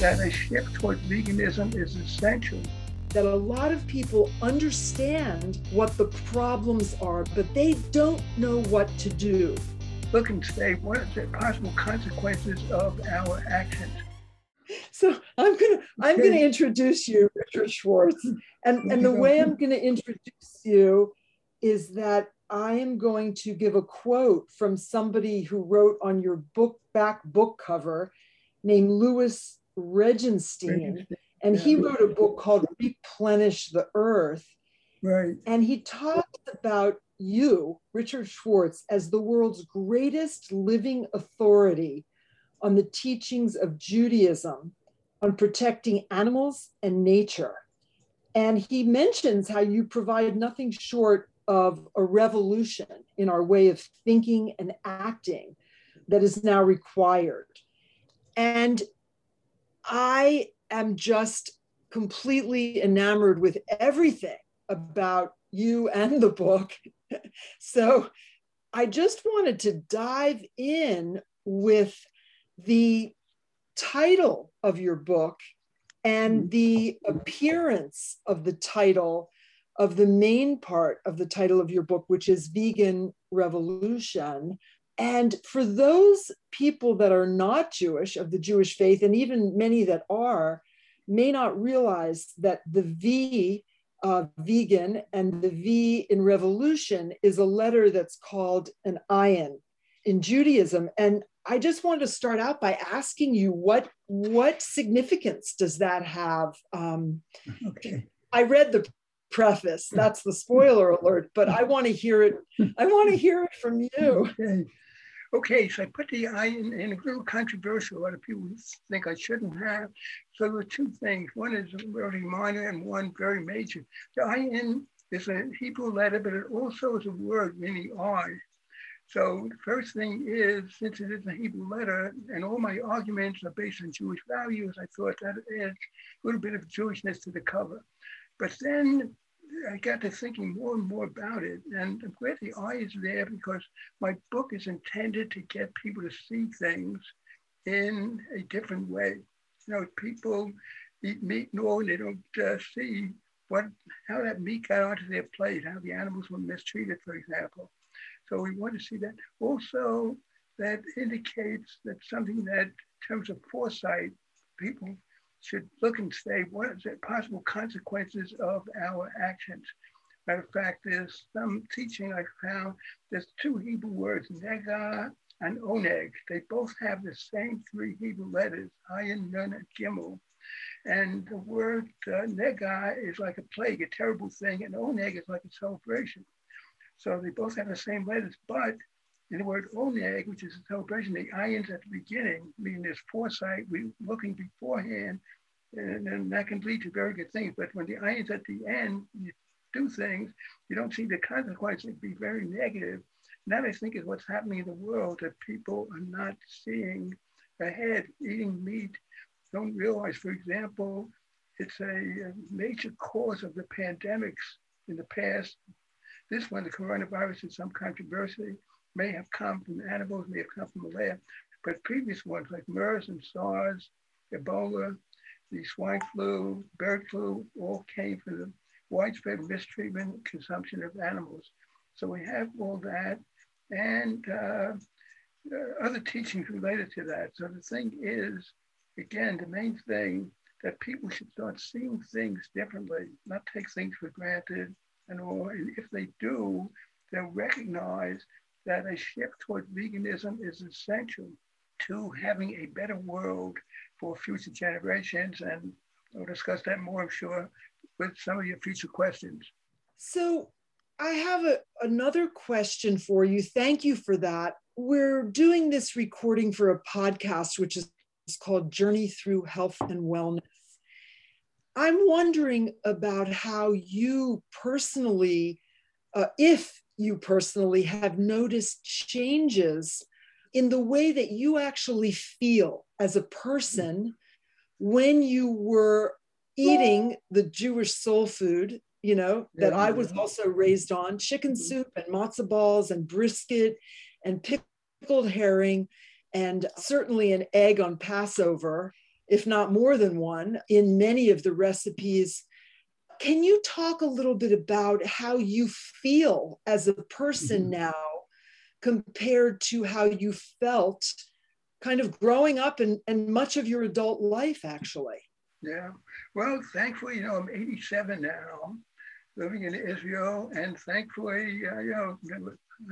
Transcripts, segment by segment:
that a shift toward veganism is essential. That a lot of people understand what the problems are, but they don't know what to do. Look and say, what are the possible consequences of our actions? So I'm gonna I'm gonna introduce you, Richard Schwartz, and and the way I'm gonna introduce you is that I am going to give a quote from somebody who wrote on your book back book cover, named Lewis Regenstein, and he wrote a book called Replenish the Earth. Right. And he talks about you, Richard Schwartz, as the world's greatest living authority on the teachings of Judaism on protecting animals and nature. And he mentions how you provide nothing short of a revolution in our way of thinking and acting that is now required. And I am just completely enamored with everything about you and the book. so I just wanted to dive in with the title of your book and mm-hmm. the appearance of the title of the main part of the title of your book, which is Vegan Revolution. And for those people that are not Jewish, of the Jewish faith, and even many that are, may not realize that the V uh, vegan and the V in revolution is a letter that's called an ayin in Judaism. And I just wanted to start out by asking you what what significance does that have? Um, okay. I read the preface. That's the spoiler alert, but I want to hear it. I want to hear it from you. Okay. Okay, so I put the ayin, a little controversial. A lot of people think I shouldn't have. So there are two things. One is really minor and one very major. The ayin is a Hebrew letter, but it also is a word meaning eye. So the first thing is, since it is a Hebrew letter, and all my arguments are based on Jewish values, I thought that adds a little bit of Jewishness to the cover. But then I got to thinking more and more about it, and I'm glad the eye is there because my book is intended to get people to see things in a different way. You know, people eat meat raw and they don't uh, see what how that meat got onto their plate, how the animals were mistreated, for example. So we want to see that. Also, that indicates that something that, in terms of foresight, people should look and say, what is the possible consequences of our actions? Matter of fact, there's some teaching I found, there's two Hebrew words, nega and oneg. They both have the same three Hebrew letters, ayin, nun, and gimel. And the word uh, nega is like a plague, a terrible thing, and oneg is like a celebration. So they both have the same letters, but in the word oneg, which is a celebration, the ayin's at the beginning, meaning there's foresight, we looking beforehand, and, and, that can lead to very good things. But when the ayin's at the end, you do things, you don't see the consequences be very negative. And that I think is what's happening in the world, that people are not seeing ahead, eating meat, don't realize, for example, it's a major cause of the pandemics in the past, this one, the coronavirus, is some controversy, may have come from animals, may have come from the lab, but previous ones like MERS and SARS, Ebola, the swine flu, bird flu, all came from the widespread mistreatment and consumption of animals. So we have all that and uh, other teachings related to that. So the thing is, again, the main thing that people should start seeing things differently, not take things for granted, and or if they do, they'll recognize that a shift toward veganism is essential to having a better world for future generations. And we'll discuss that more, I'm sure, with some of your future questions. So I have a, another question for you. Thank you for that. We're doing this recording for a podcast, which is called Journey Through Health and Wellness. I'm wondering about how you personally, uh, if you personally have noticed changes in the way that you actually feel as a person when you were eating the Jewish soul food, you know, that I was also raised on chicken mm-hmm. soup and matzo balls and brisket and pickled herring and certainly an egg on Passover if not more than one, in many of the recipes. Can you talk a little bit about how you feel as a person mm-hmm. now compared to how you felt kind of growing up and, and much of your adult life, actually? Yeah. Well, thankfully, you know, I'm 87 now, living in Israel, and thankfully, uh, you know,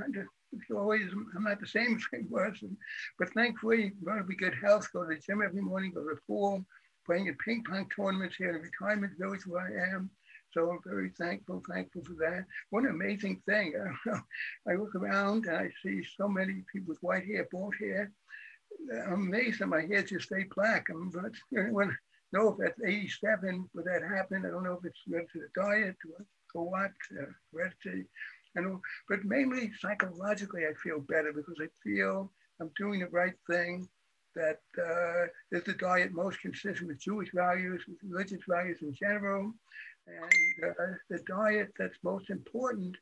I'm just always, I'm not the same person, but thankfully, I'm going to be good health, go to the gym every morning, go to the pool, playing in ping pong tournaments here in the retirement village where I am. So very thankful, thankful for that. What an amazing thing. I look around and I see so many people with white hair, bald hair. I'm amazed that my hair just stayed black. I'm, but when, know if that's 87, would that happen? I don't know if it's related to the diet or, or what, uh, heredity. I know, but mainly psychologically, I feel better because I feel I'm doing the right thing. That uh, is the diet most consistent with Jewish values, with religious values in general, and uh, the diet that's most important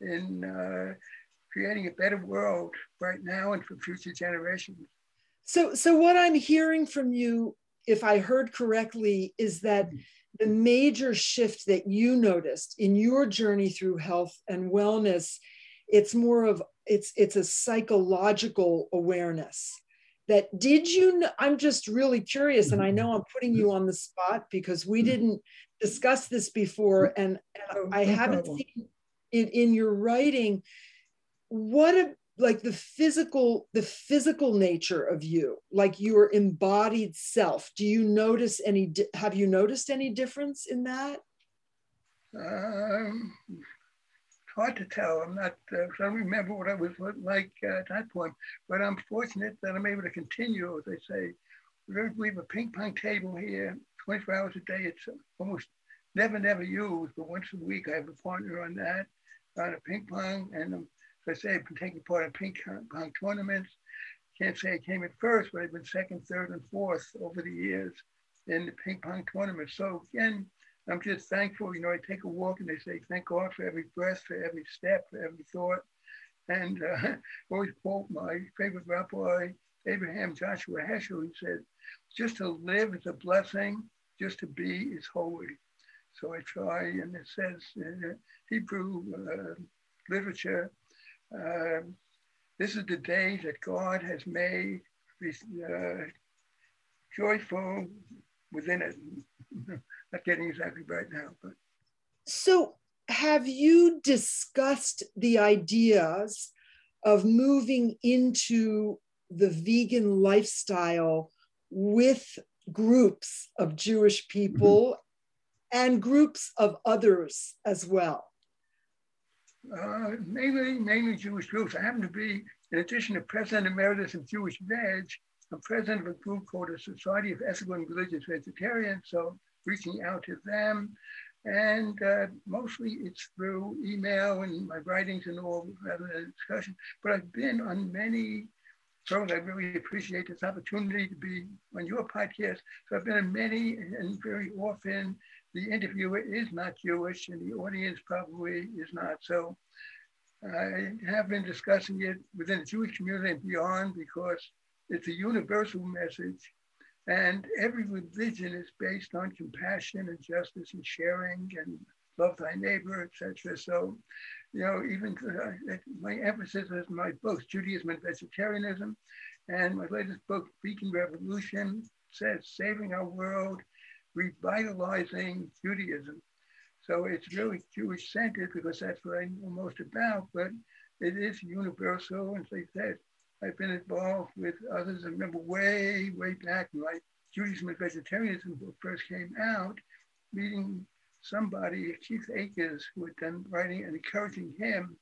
in uh, creating a better world right now and for future generations. So, so what I'm hearing from you, if I heard correctly, is that the major shift that you noticed in your journey through health and wellness, it's more of it's it's a psychological awareness that did you i'm just really curious and i know i'm putting you on the spot because we didn't discussed this before, and, and I haven't seen it in your writing. What a like the physical the physical nature of you like your embodied self. Do you notice any have you noticed any difference in that? Um, hard to tell. I'm not uh, i don't remember what i was like uh, at that point but i'm fortunate that i'm able to continue as they say. We have a ping pong table here 24 hours a day. It's almost never, never used, but once a week I have a partner on that, on a ping pong. And um, as I say, I've been taking part in ping pong tournaments. Can't say I came in first, but I've been second, third, and fourth over the years in the ping pong tournament. So again, I'm just thankful. You know, I take a walk and they say, thank God for every breath, for every step, for every thought. And uh, always quote my favorite rabbi, Abraham Joshua Heschel, he said, just to live is a blessing, just to be is holy. So I try, and it says in Hebrew uh, literature, uh, this is the day that God has made, uh, joyful within it. Not getting exactly right now, but. So have you discussed the ideas of moving into the vegan lifestyle with groups of Jewish people mm-hmm. and groups of others as well? Uh, mainly, mainly Jewish groups. I happen to be, in addition to President Emeritus of Jewish Veg, I'm president of a group called the Society of Ethical and Religious Vegetarians. So reaching out to them. And uh, mostly it's through email and my writings and all rather than discussion. But I've been on many Charles, I really appreciate this opportunity to be on your podcast. So I've been in many, and very often the interviewer is not Jewish, and the audience probably is not. So I have been discussing it within the Jewish community and beyond because it's a universal message. And every religion is based on compassion and justice and sharing and love thy neighbor, etc. So you know, even uh, my emphasis is my books, Judaism and Vegetarianism, and my latest book, Vegan Revolution, says saving our world, revitalizing Judaism. So it's really Jewish centered because that's what I know most about, but it is universal. And I said, I've been involved with others. I remember way, way back when my Judaism and Vegetarianism book first came out, meeting somebody, Keith Akers, who had done writing and encouraging him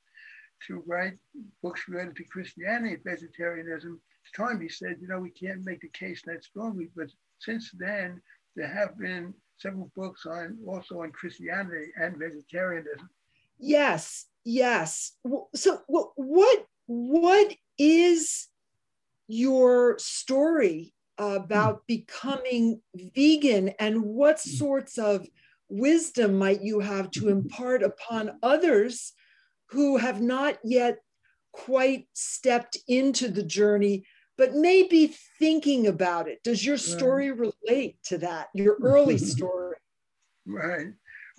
to write books related to Christianity and vegetarianism. At the time, he said, you know, we can't make the case that strongly, but since then, there have been several books on also on Christianity and vegetarianism. Yes, yes. So, what what is your story about mm. becoming vegan, and what hmm. sorts of wisdom might you have to mm-hmm. impart upon others who have not yet quite stepped into the journey, but maybe thinking about it. Does your story right. relate to that, your early story? Right.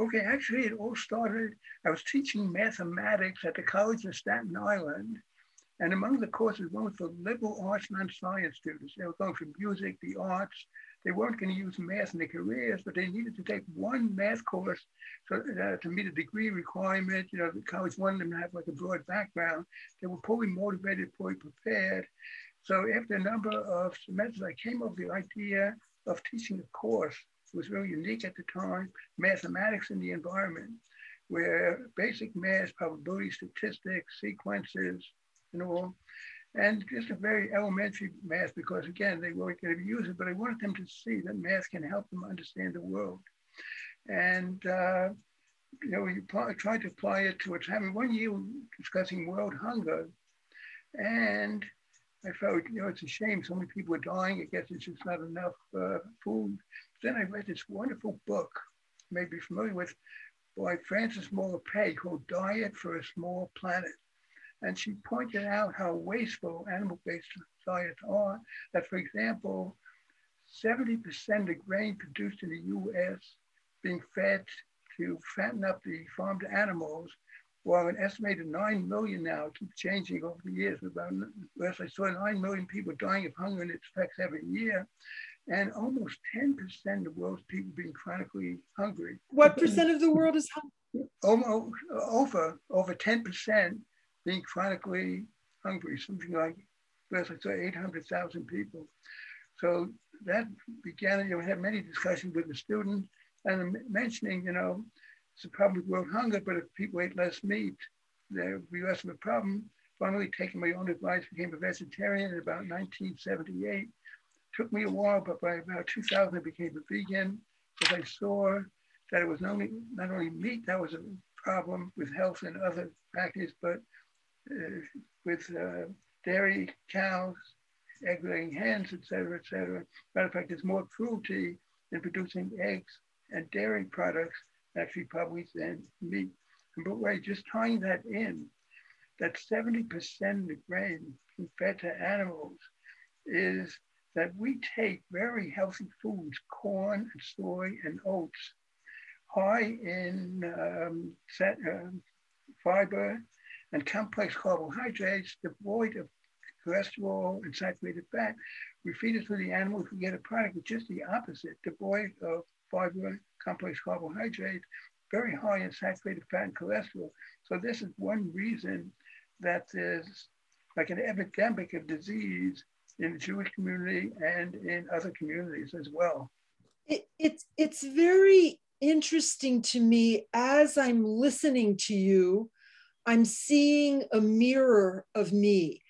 Okay, actually, it all started. I was teaching mathematics at the College of Staten Island. And among the courses, one was for liberal arts and science students. They were going for music, the arts. They weren't going to use math in their careers, but they needed to take one math course so, uh, to meet a degree requirement. You know, the college wanted them to have like a broad background. They were fully motivated, fully prepared. So after a number of semesters, I came up with the idea of teaching a course. It was really unique at the time, mathematics in the environment, where basic math, probability statistics, sequences, and all, and just a very elementary math because again, they weren't going to use it, but I wanted them to see that math can help them understand the world. And, uh, you know, you try to apply it to what's happening. One year discussing world hunger, and I felt, you know, it's a shame so many people are dying. I guess it's just not enough uh, food. Then I read this wonderful book, you may be familiar with, by Frances Moore Lappé called Diet for a Small Planet. And she pointed out how wasteful animal-based diets are, that for example, 70% of grain produced in the US being fed to fatten up the farmed animals while an estimated 9 million now, keep changing over the years. About, last I saw 9 million people dying of hunger and its effects every year. And almost 10% of the world's people being chronically hungry. What percent of the world is hungry? Almost, over, over 10% being chronically hungry, something like, last I saw 800,000 people. So that began, you know, we had many discussions with the students and mentioning, you know, it's a problem with world hunger, but if people ate less meat, there would be less of a problem. Finally, taking my own advice, became a vegetarian in about 1978. Took me a while, but by about 2000, I became a vegan because I saw that it was not only, not only meat that was a problem with health and other factors, but with uh, dairy cows, egg laying hens, et cetera, et cetera. Matter of fact, there's more cruelty in producing eggs and dairy products actually probably than meat. But wait, just tying that in, that 70% of the grain fed to animals is that we take very healthy foods, corn and soy and oats, high in um, set, uh, fiber and complex carbohydrates, devoid of cholesterol and saturated fat. We feed it to the animals, we get a product which is the opposite, devoid of fiber, complex carbohydrates, very high in saturated fat and cholesterol. So this is one reason that there's like an epidemic of disease in the Jewish community and in other communities as well. It, it's it's very interesting to me as I'm listening to you. I'm seeing a mirror of me,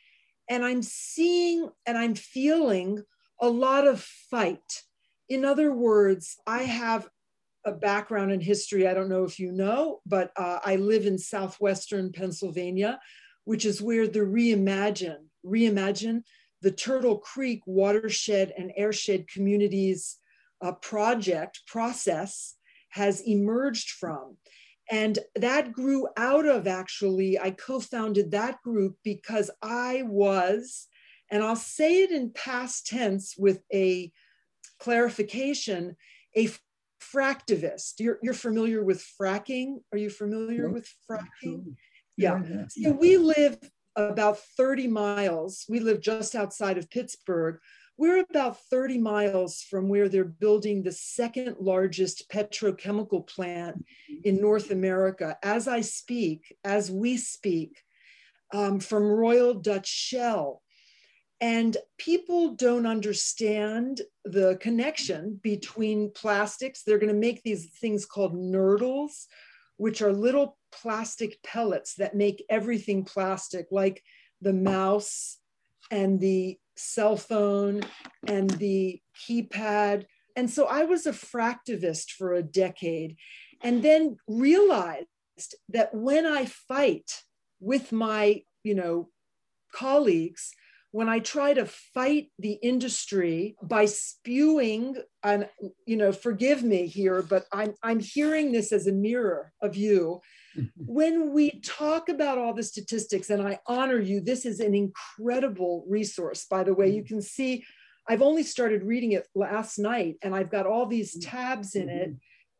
and I'm seeing and I'm feeling a lot of fight in other words, I have a background in history. I don't know if you know, but uh, I live in southwestern Pennsylvania, which is where the Reimagine, Reimagine, the Turtle Creek watershed and airshed communities uh, project process has emerged from. And that grew out of actually, I co founded that group because I was, and I'll say it in past tense with a clarification, a fractivist. You're, you're familiar with fracking? Are you familiar with fracking? Yeah. yeah. So we live about 30 miles. We live just outside of Pittsburgh. We're about 30 miles from where they're building the second largest petrochemical plant in North America. As I speak, as we speak, um, from Royal Dutch Shell, and people don't understand the connection between plastics. They're going to make these things called nurdles, which are little plastic pellets that make everything plastic, like the mouse and the cell phone and the keypad. And so I was a fractivist for a decade and then realized that when I fight with my, you know, colleagues, when I try to fight the industry by spewing, and you know, forgive me here, but I'm I'm hearing this as a mirror of you. when we talk about all the statistics, and I honor you, this is an incredible resource. By the way, you mm-hmm. can see I've only started reading it last night, and I've got all these mm-hmm. tabs in it mm-hmm.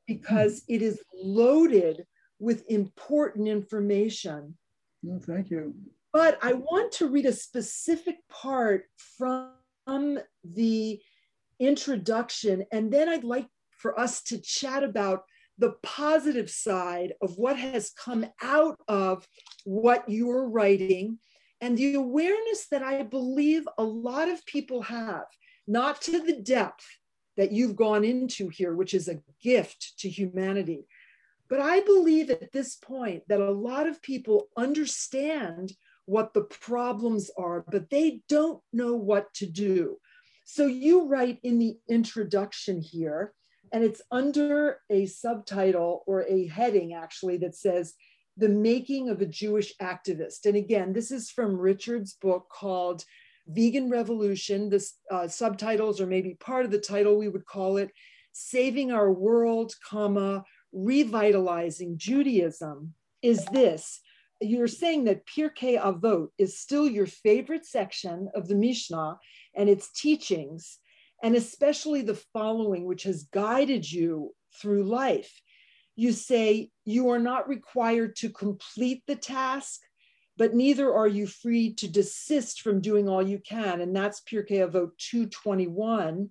because it is loaded with important information. Well, thank you. But I want to read a specific part from the introduction, and then I'd like for us to chat about the positive side of what has come out of what you're writing and the awareness that I believe a lot of people have, not to the depth that you've gone into here, which is a gift to humanity. But I believe at this point that a lot of people understand what the problems are, but they don't know what to do. So you write in the introduction here, and it's under a subtitle or a heading actually that says, The Making of a Jewish Activist. And again, this is from Richard's book called Vegan Revolution. The uh, subtitles, or maybe part of the title, we would call it Saving Our World, comma, Revitalizing Judaism, is this you're saying that Pirkei Avot is still your favorite section of the Mishnah and its teachings, and especially the following, which has guided you through life. You say you are not required to complete the task, but neither are you free to desist from doing all you can. And that's Pirkei Avot 221.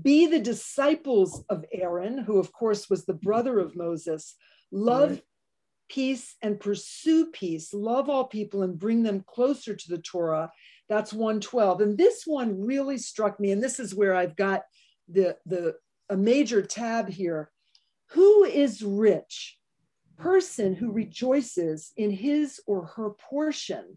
Be the disciples of Aaron, who of course was the brother of Moses. Love right peace and pursue peace, love all people and bring them closer to the Torah. That's 112. And this one really struck me. And this is where I've got the, the a major tab here. Who is rich? Person who rejoices in his or her portion.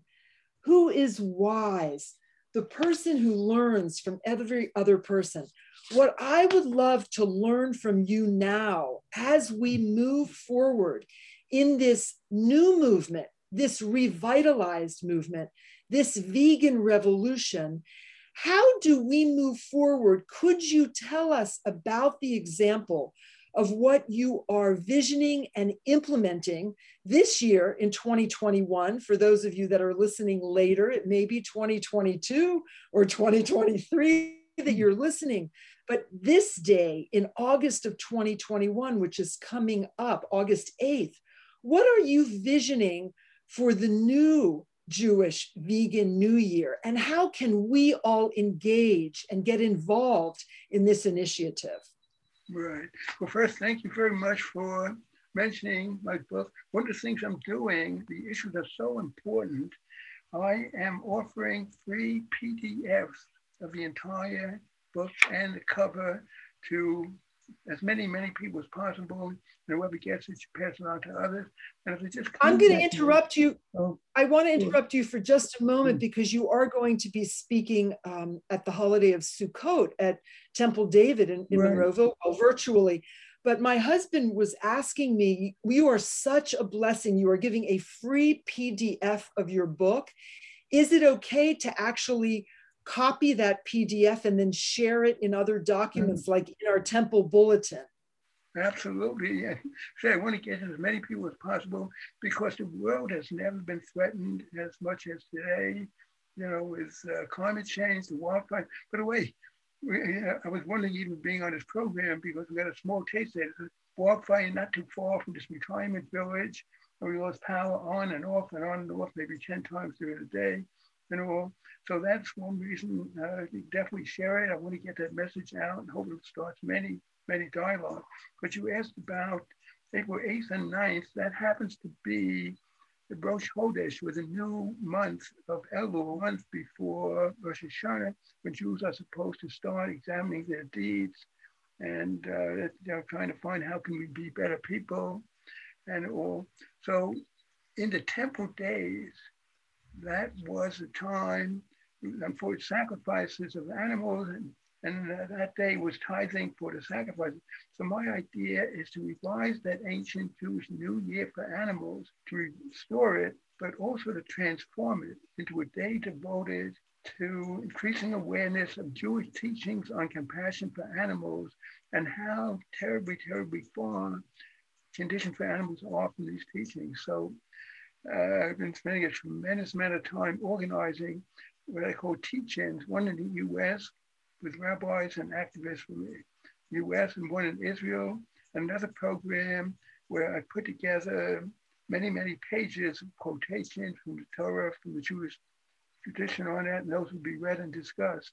Who is wise? The person who learns from every other person. What I would love to learn from you now as we move forward in this new movement, this revitalized movement, this vegan revolution. How do we move forward? Could you tell us about the example of what you are visioning and implementing this year in 2021? For those of you that are listening later, it may be 2022 or 2023 that you're listening. But this day in August of 2021, which is coming up, August 8th, what are you visioning for the new Jewish vegan New Year? And how can we all engage and get involved in this initiative? Right. Well, first, thank you very much for mentioning my book. One of the things I'm doing, the issues are so important. I am offering free PDFs of the entire book and the cover to as many, many people as possible. And whoever gets it you pass it on to others. And if it just I'm going to interrupt you. Oh. I want to interrupt you for just a moment because you are going to be speaking um, at the holiday of Sukkot at Temple David in, in right. Monroeville, well, virtually. But my husband was asking me, You are such a blessing. You are giving a free PDF of your book. Is it okay to actually copy that PDF and then share it in other documents, mm-hmm. like in our temple bulletin. Absolutely. Yeah. So I want to get as many people as possible because the world has never been threatened as much as today, you know, with uh, climate change, the wildfire. By the way, we, uh, I was wondering even being on this program because we got a small taste there. There's a wildfire not too far from this retirement village. And we lost power on and off and on and off maybe 10 times during the day and all. So that's one reason uh, definitely share it. I want to get that message out and hope it starts many, many dialogue. But you asked about April 8th and 9th. That happens to be the Rosh Chodesh was a new month of Elul, a month before Rosh Hashanah, when Jews are supposed to start examining their deeds and uh, they're trying to find how can we be better people and all. So in the temple days, that was a time for sacrifices of animals, and, and that day was tithing for the sacrifices. So my idea is to revise that ancient Jewish New Year for animals, to restore it, but also to transform it into a day devoted to increasing awareness of Jewish teachings on compassion for animals and how terribly, terribly far conditions for animals are from these teachings. So uh, I've been spending a tremendous amount of time organizing what I call teach-ins, one in the US with rabbis and activists from the US and one in Israel, another program where I put together many, many pages of quotations from the Torah, from the Jewish tradition on that, and those will be read and discussed.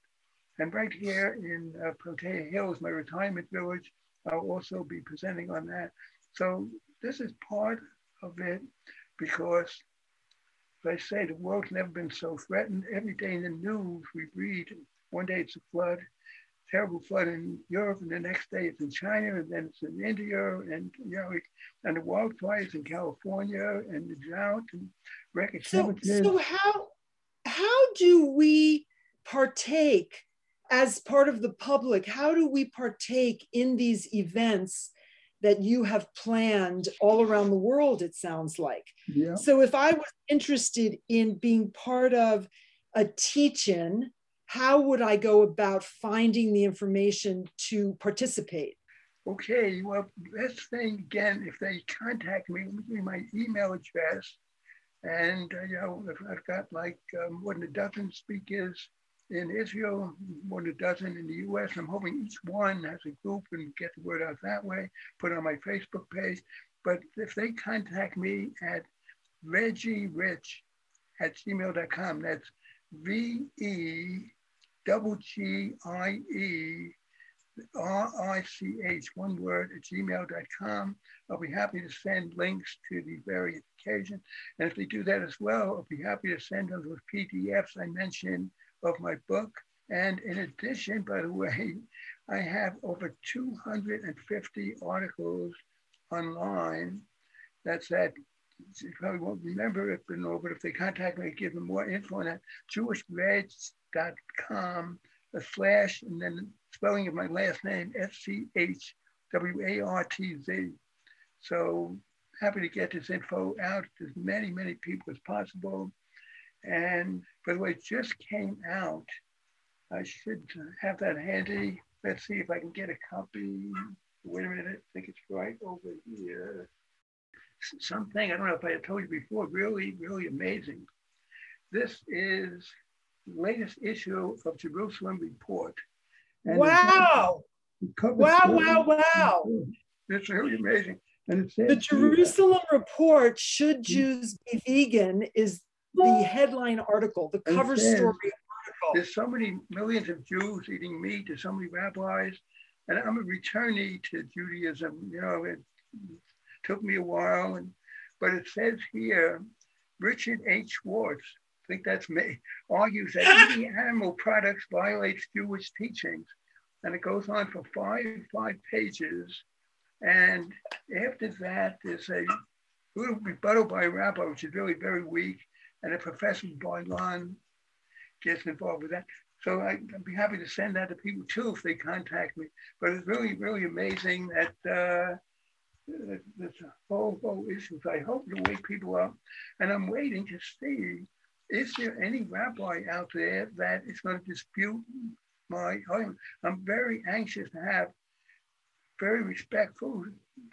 And right here in uh, Protea Hills, my retirement village, I'll also be presenting on that. So this is part of it because, as I say, the world's never been so threatened. Every day in the news, we read one day it's a flood, terrible flood in Europe, and the next day it's in China, and then it's in India, and you know, and the wildfires in California, and the drought, and record so, so how how do we partake as part of the public? How do we partake in these events? That you have planned all around the world, it sounds like. Yeah. So if I was interested in being part of a teach-in how would I go about finding the information to participate? Okay, well, best thing again, if they contact me, give me my email address. And, uh, you know, if I've got like um, more than a dozen speakers in Israel, more than a dozen in the US. I'm hoping each one has a group and get the word out that way, put on my Facebook page. But if they contact me at veggierich at gmail.com, that's V E double G I E R I C H, one word at gmail.com. I'll be happy to send links to the various occasions. And if they do that as well, I'll be happy to send them those PDFs I mentioned of my book. And in addition, by the way, I have over 250 articles online. That's at, you probably won't remember it, but no, but if they contact me, I give them more info on that, jewishwarts.com dot com a slash and then spelling of my last name S-C-H-W-A-R-T-Z. So happy to get this info out to as many, many people as possible. And by the way, it just came out. I should have that handy. Let's see if I can get a copy. Wait a minute, I think it's right over here. Something, I don't know if I had told you before, really, really amazing. This is latest issue of Jerusalem Report. And wow. Wow, wow, wow. It's really amazing. And it says the Jerusalem Report, Should Jews Be Vegan, is the headline article, the cover story article. There's so many millions of Jews eating meat, there's so many rabbis, and I'm a returnee to Judaism. You know, it took me a while, and but it says here, Richard H. Schwartz, I think that's me, argues that eating animal products violates Jewish teachings. And it goes on for five, five pages. And after that, there's a little rebuttal by a rabbi, which is really very weak. And a professor Barlan gets involved with that. So I, would be happy to send that to people too if they contact me. But it's really, really amazing that uh, a whole, whole issue. I hope to wake people up. And I'm waiting to see is there any rabbi out there that is going to dispute my argument? I'm very anxious to have very respectful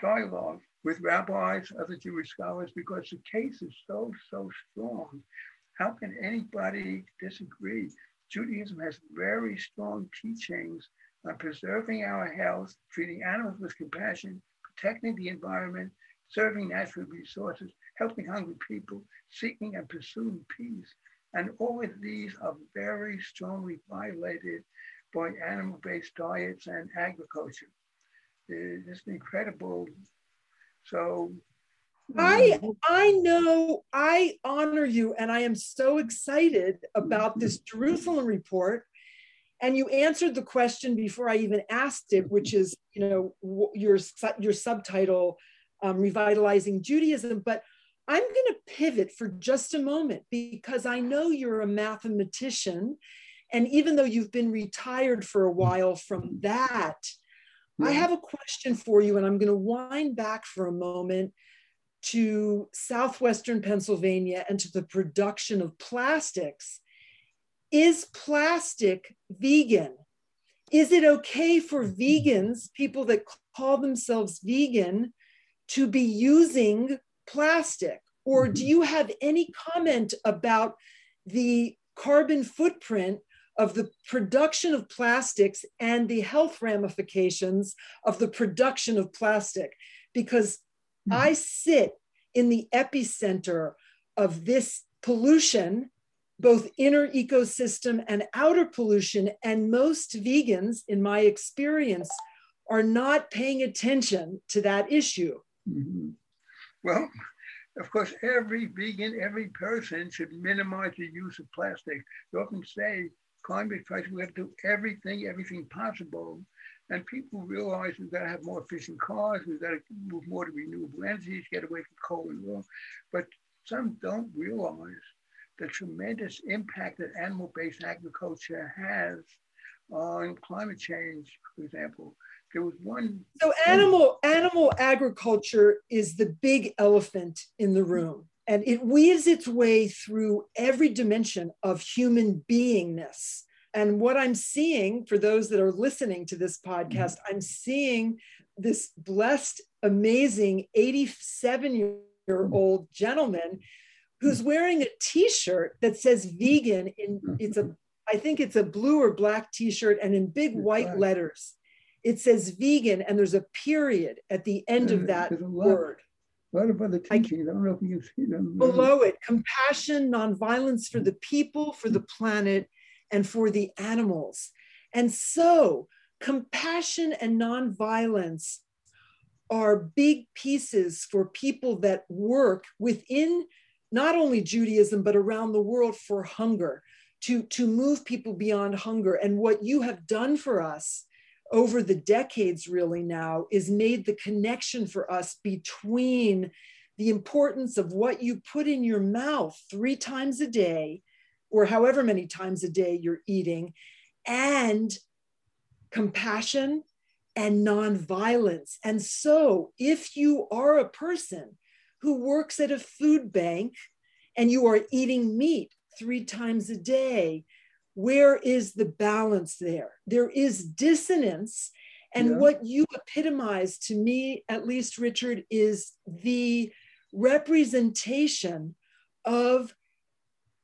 dialogue with rabbis, other Jewish scholars, because the case is so, so strong. How can anybody disagree? Judaism has very strong teachings on preserving our health, treating animals with compassion, protecting the environment, serving natural resources, helping hungry people, seeking and pursuing peace. And all of these are very strongly violated by animal-based diets and agriculture. Uh, it's an incredible. So I I know I honor you and I am so excited about this Jerusalem report and you answered the question before I even asked it which is you know your your subtitle um, revitalizing Judaism but I'm going to pivot for just a moment because I know you're a mathematician. And even though you've been retired for a while from that, I have a question for you. And I'm going to wind back for a moment to southwestern Pennsylvania and to the production of plastics. is plastic vegan? Is it okay for vegans, people that call themselves vegan, to be using plastic? Or do mm-hmm. you have any comment about the carbon footprint of the production of plastics and the health ramifications of the production of plastic? Because mm-hmm. I sit in the epicenter of this pollution both inner ecosystem and outer pollution. And most vegans, in my experience, are not paying attention to that issue. Mm-hmm. Well, of course, every vegan, every person should minimize the use of plastic. You often say, climate crisis, we have to do everything, everything possible. And people realize we've got to have more efficient cars, we've got to move more to renewable energies, get away from coal and oil. But some don't realize the tremendous impact that animal-based agriculture has on climate change, for example. There was one. So animal animal agriculture is the big elephant in the room, and it weaves its way through every dimension of human beingness. And what I'm seeing for those that are listening to this podcast, mm-hmm. I'm seeing this blessed, amazing 87 year old gentleman who's wearing a t-shirt that says vegan in it's a I think it's a blue or black t-shirt and in big white letters. It says vegan and there's a period at the end of that word. A lot of other teachings. I, I don't know if you see them. Below it, compassion, nonviolence for the people, for the planet, and for the animals. And so, compassion and nonviolence are big pieces for people that work within not only Judaism, but around the world for hunger, to, to move people beyond hunger. And what you have done for us over the decades, really now, is made the connection for us between the importance of what you put in your mouth three times a day, or however many times a day you're eating, and compassion and nonviolence. And so, if you are a person who works at a food bank and you are eating meat three times a day. Where is the balance there? There is dissonance. And yeah. what you epitomize to me, at least, Richard, is the representation of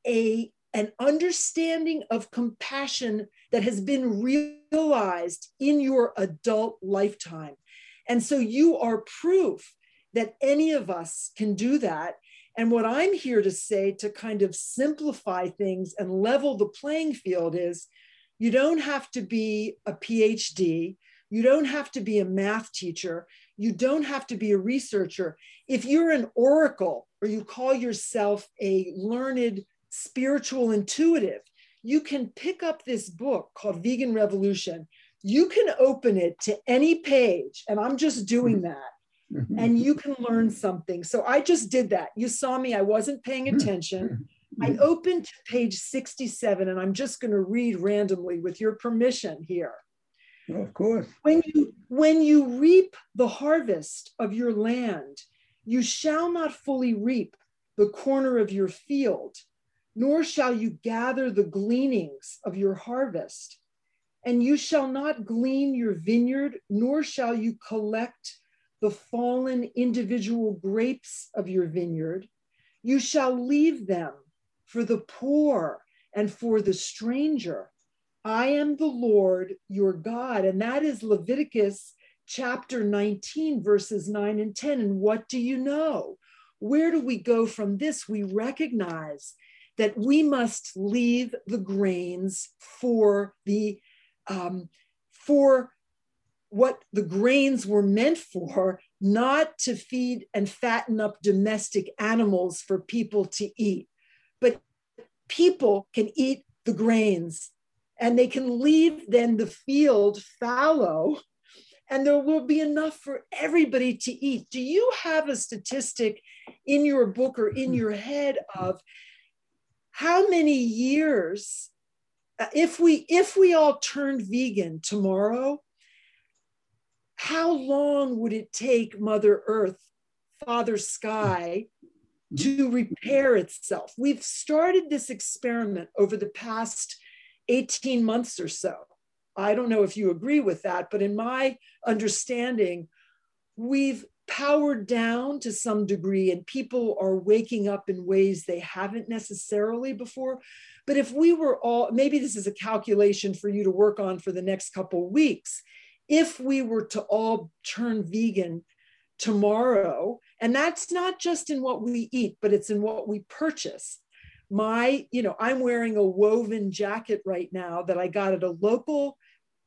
a, an understanding of compassion that has been realized in your adult lifetime. And so you are proof that any of us can do that. And what I'm here to say to kind of simplify things and level the playing field is you don't have to be a PhD, you don't have to be a math teacher, you don't have to be a researcher. If you're an oracle or you call yourself a learned spiritual intuitive, you can pick up this book called Vegan Revolution. You can open it to any page, and I'm just doing hmm. that Mm-hmm. and you can learn something. So I just did that. You saw me, I wasn't paying attention. I mm-hmm. opened to page 67 and I'm just going to read randomly with your permission here. Well, of course. When you when you reap the harvest of your land, you shall not fully reap the corner of your field, nor shall you gather the gleanings of your harvest. And you shall not glean your vineyard, nor shall you collect the fallen individual grapes of your vineyard. You shall leave them for the poor and for the stranger. I am the Lord your God. And that is Leviticus chapter 19, verses 9 and 10. And what do you know? Where do we go from this? We recognize that we must leave the grains for the um, for what the grains were meant for, not to feed and fatten up domestic animals for people to eat, but people can eat the grains and they can leave then the field fallow and there will be enough for everybody to eat. Do you have a statistic in your book or in your head of how many years uh, if we if we all turned vegan tomorrow how long would it take Mother Earth, Father Sky, to repair itself. We've started this experiment over the past 18 months or so. I don't know if you agree with that, but in my understanding, we've powered down to some degree and people are waking up in ways they haven't necessarily before. But if we were all, maybe this is a calculation for you to work on for the next couple weeks. If we were to all turn vegan tomorrow, and that's not just in what we eat, but it's in what we purchase. My, you know, I'm wearing a woven jacket right now that I got at a local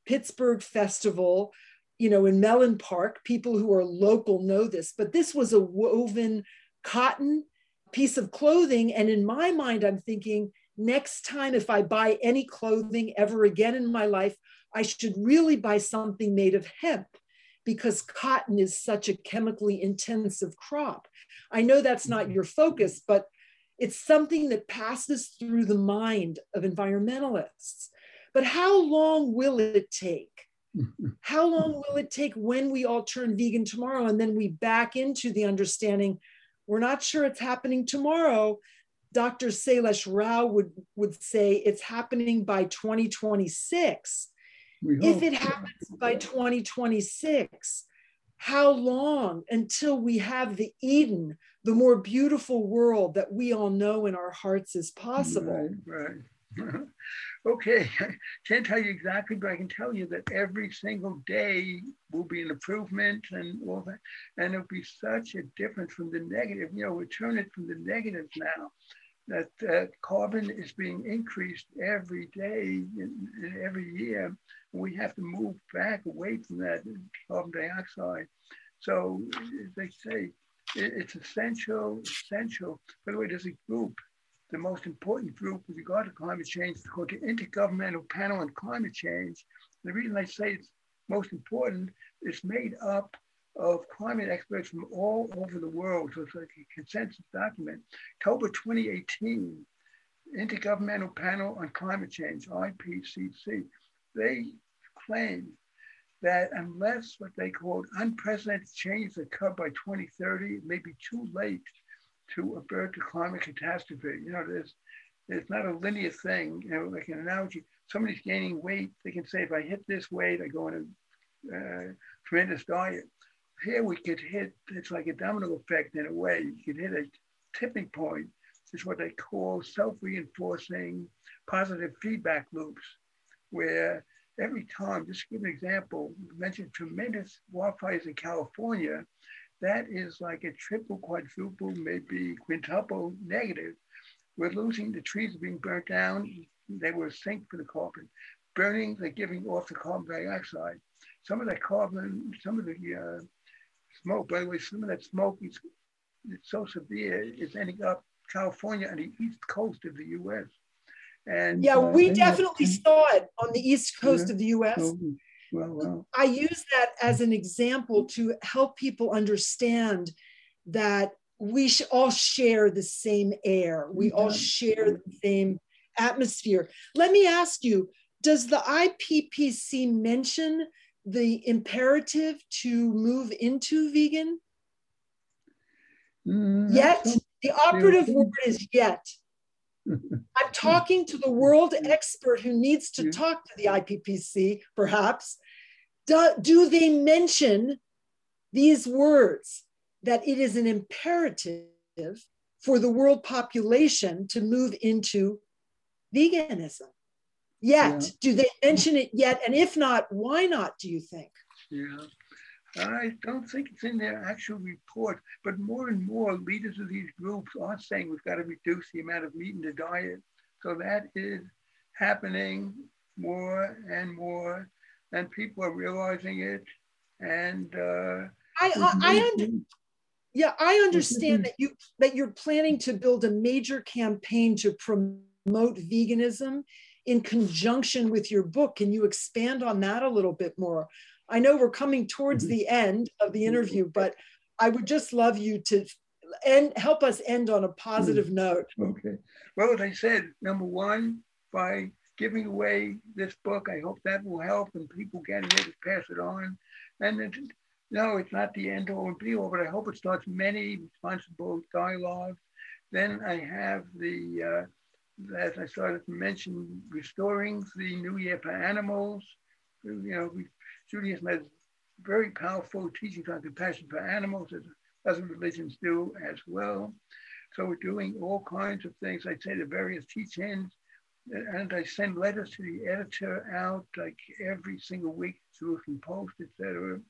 Pittsburgh festival, you know, in Mellon Park. People who are local know this, but this was a woven cotton piece of clothing. And in my mind, I'm thinking, next time if I buy any clothing ever again in my life, I should really buy something made of hemp because cotton is such a chemically intensive crop. I know that's not mm-hmm. your focus, but it's something that passes through the mind of environmentalists. But how long will it take? How long will it take when we all turn vegan tomorrow and then we back into the understanding we're not sure it's happening tomorrow? Dr. Sailesh Rao would, would say it's happening by 2026 if it happens by 2026, how long until we have the Eden, the more beautiful world that we all know in our hearts is possible? Right, right. okay, I can't tell you exactly, but I can tell you that every single day will be an improvement and all that. And it'll be such a difference from the negative. You know, we turn it from the negative now that uh, carbon is being increased every day, in, in every year. We have to move back away from that carbon dioxide. So they say it, it's essential, essential. By the way, there's a group, the most important group with regard to climate change, is called the Intergovernmental Panel on Climate Change. The reason I say it's most important, is made up of climate experts from all over the world. So it's like a consensus document. October 2018, Intergovernmental Panel on Climate Change, IPCC, they claim that unless what they call unprecedented change occur by 2030, it may be too late to avert the climate catastrophe. You know, there's, there's not a linear thing, you know, like an analogy. Somebody's gaining weight, they can say, if I hit this weight, I go on a uh, tremendous diet here we could hit, it's like a domino effect in a way. You could hit a tipping point. It's what they call self-reinforcing positive feedback loops, where every time, just to give an example, you mentioned tremendous wildfires in California. That is like a triple, quadruple, maybe quintuple negative. We're losing the trees being burnt down. They were sink for the carbon. Burning, they're giving off the carbon dioxide. Some of that carbon, some of the uh, smoke. By the way, some of that smoke is it's so severe, it's ending up California and the east coast of the U.S. And yeah, uh, we definitely saw it on the east coast yeah. of the U.S. Oh, well, well. I use that as an example to help people understand that we all share the same air. We all share the same atmosphere. Let me ask you, does the IPPC mention the imperative to move into vegan? Mm, yet, the operative word is yet. I'm talking to the world expert who needs to talk to the IPCC, perhaps. Do, do they mention these words that it is an imperative for the world population to move into veganism? yet? Yeah. Do they mention it yet? And if not, why not, do you think? Yeah. I don't think it's in their actual report, but more and more leaders of these groups are saying we've got to reduce the amount of meat in the diet. So that is happening more and more, and people are realizing it. And uh, I, I, I under, yeah, I understand that you that you're planning to build a major campaign to promote veganism in conjunction with your book. Can you expand on that a little bit more? I know we're coming towards mm-hmm. the end of the interview, but I would just love you to end, help us end on a positive mm-hmm. note. Okay. Well, as I said, number one, by giving away this book, I hope that will help and people get it to pass it on. And it, no, it's not the end all and be all, but I hope it starts many responsible dialogues Then I have the, uh, as I started to mention, restoring the New Year for animals. You know, we, Judaism has very powerful teachings on compassion for animals, as other religions do as well. So we're doing all kinds of things. I say the various teachings, and I send letters to the editor out like every single week, Jerusalem Post, etc.,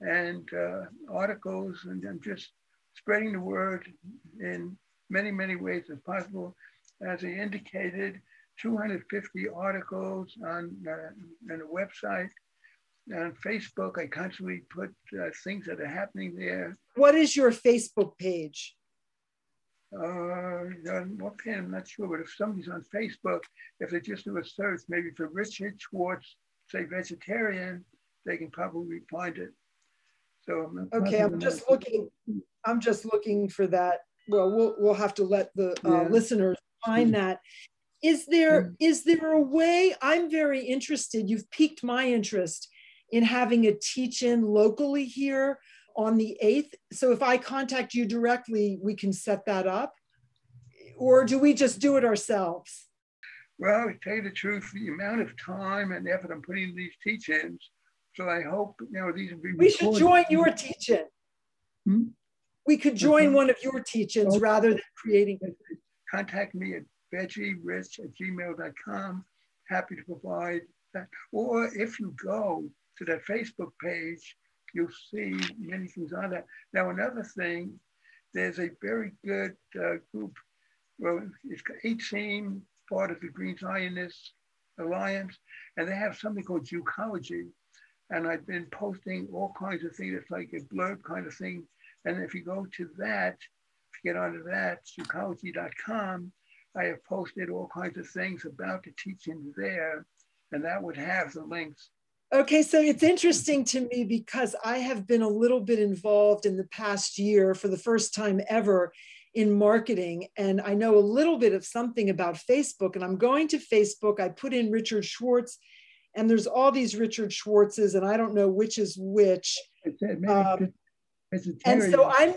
and uh, articles, and I'm just spreading the word in many, many ways as possible. As I indicated, 250 articles on, uh, on the website. On Facebook, I constantly put uh, things that are happening there. What is your Facebook page? Uh, page, I'm not sure, but if somebody's on Facebook, if they just do a search, maybe for Richard Schwartz, say vegetarian, they can probably find it. So I'm okay, I'm just looking. I'm just looking for that. Well, we'll we'll have to let the uh, yeah. listeners find mm-hmm. that. Is there mm-hmm. there a way? I'm very interested. You've piqued my interest in having a teach-in locally here on the 8th. So if I contact you directly, we can set that up? Or do we just do it ourselves? Well, to tell you the truth, the amount of time and effort I'm putting in these teach-ins, so I hope, you know, these will be We should join your teach-in. Hmm? We could join one of your teach-ins okay. rather than creating. Contact me at veggierich at gmail.com. Happy to provide that. Or if you go to that Facebook page, you'll see many things on that. Now, another thing, there's a very good uh, group, well, it's 18, part of the Green Zionist Alliance, and they have something called Jewcology. And I've been posting all kinds of things. It's like a blurb kind of thing. And if you go to that, if you get onto that, jewcology.com, I have posted all kinds of things about the teachings there, and that would have the links Okay, so it's interesting to me because I have been a little bit involved in the past year for the first time ever in marketing. And I know a little bit of something about Facebook. And I'm going to Facebook, I put in Richard Schwartz, and there's all these Richard Schwartzes, and I don't know which is which. Um, and so I'm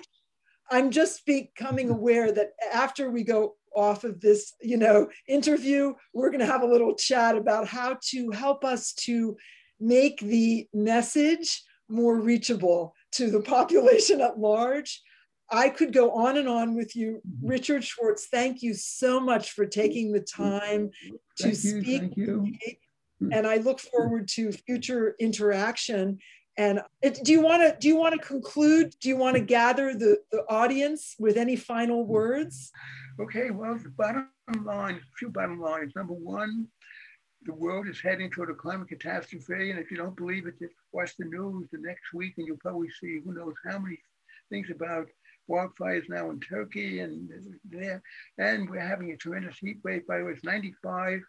I'm just becoming aware that after we go off of this, you know, interview, we're going to have a little chat about how to help us to make the message more reachable to the population at large. I could go on and on with you. Mm-hmm. Richard Schwartz, thank you so much for taking the time to thank speak. You, and I look forward to future interaction. And it, do you want to do you want to conclude? Do you want to gather the, the audience with any final words? Okay, well, the bottom line, a few bottom lines. Number one, the world is heading toward a climate catastrophe. And if you don't believe it, just watch the news the next week and you'll probably see who knows how many things about wildfires now in Turkey and there. And we're having a tremendous heat wave. By the way, it's 95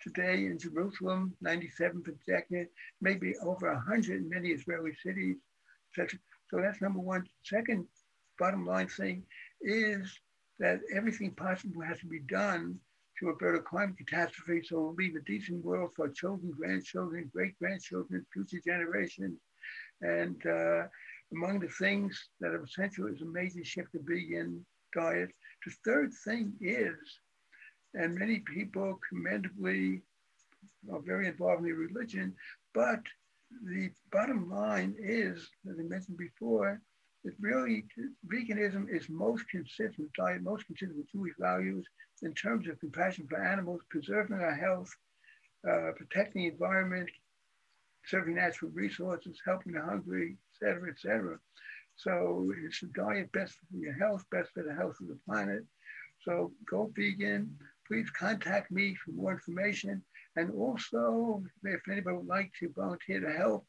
today in Jerusalem, 97 for projected, maybe over 100 in many Israeli cities. So that's number one. Second, bottom line thing is that everything possible has to be done to avert a climate catastrophe so we'll leave a decent world for children, grandchildren, great grandchildren, future generations. And uh, among the things that are essential is a major shift to vegan diet. The third thing is, and many people commendably are very involved in the religion, but the bottom line is, as I mentioned before, that really veganism is most consistent diet, most consistent with Jewish values, in terms of compassion for animals, preserving our health, uh, protecting the environment, serving natural resources, helping the hungry, et cetera, et cetera. So it's a diet best for your health, best for the health of the planet. So go vegan. Please contact me for more information. And also, if anybody would like to volunteer to help,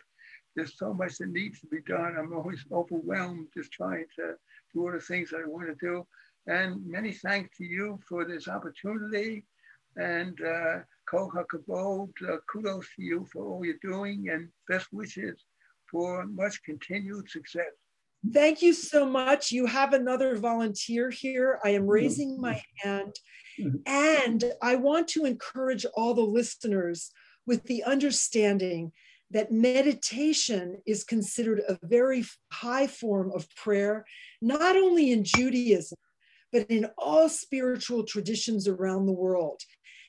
there's so much that needs to be done. I'm always overwhelmed just trying to do all the things that I want to do. And many thanks to you for this opportunity. And uh, HaKavod, uh, kudos to you for all you're doing and best wishes for much continued success. Thank you so much. You have another volunteer here. I am raising my hand. And I want to encourage all the listeners with the understanding that meditation is considered a very high form of prayer, not only in Judaism, but in all spiritual traditions around the world.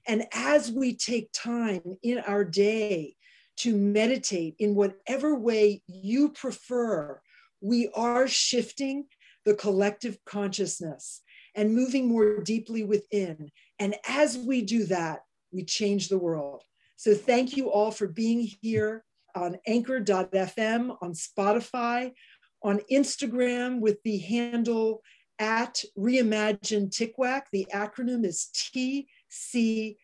And as we take time in our day to meditate in whatever way you prefer, we are shifting the collective consciousness and moving more deeply within. And as we do that, we change the world. So thank you all for being here on anchor.fm, on Spotify, on Instagram with the handle at Reimagine TCWAC. The acronym is TCWAC,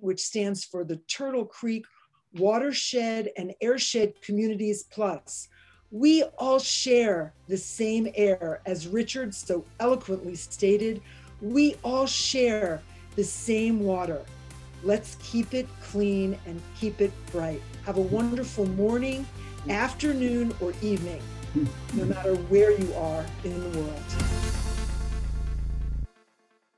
which stands for the Turtle Creek Watershed and Airshed Communities Plus. We all share the same air, as Richard so eloquently stated. We all share the same water. Let's keep it clean and keep it bright. Have a wonderful morning, afternoon, or evening, no matter where you are in the world.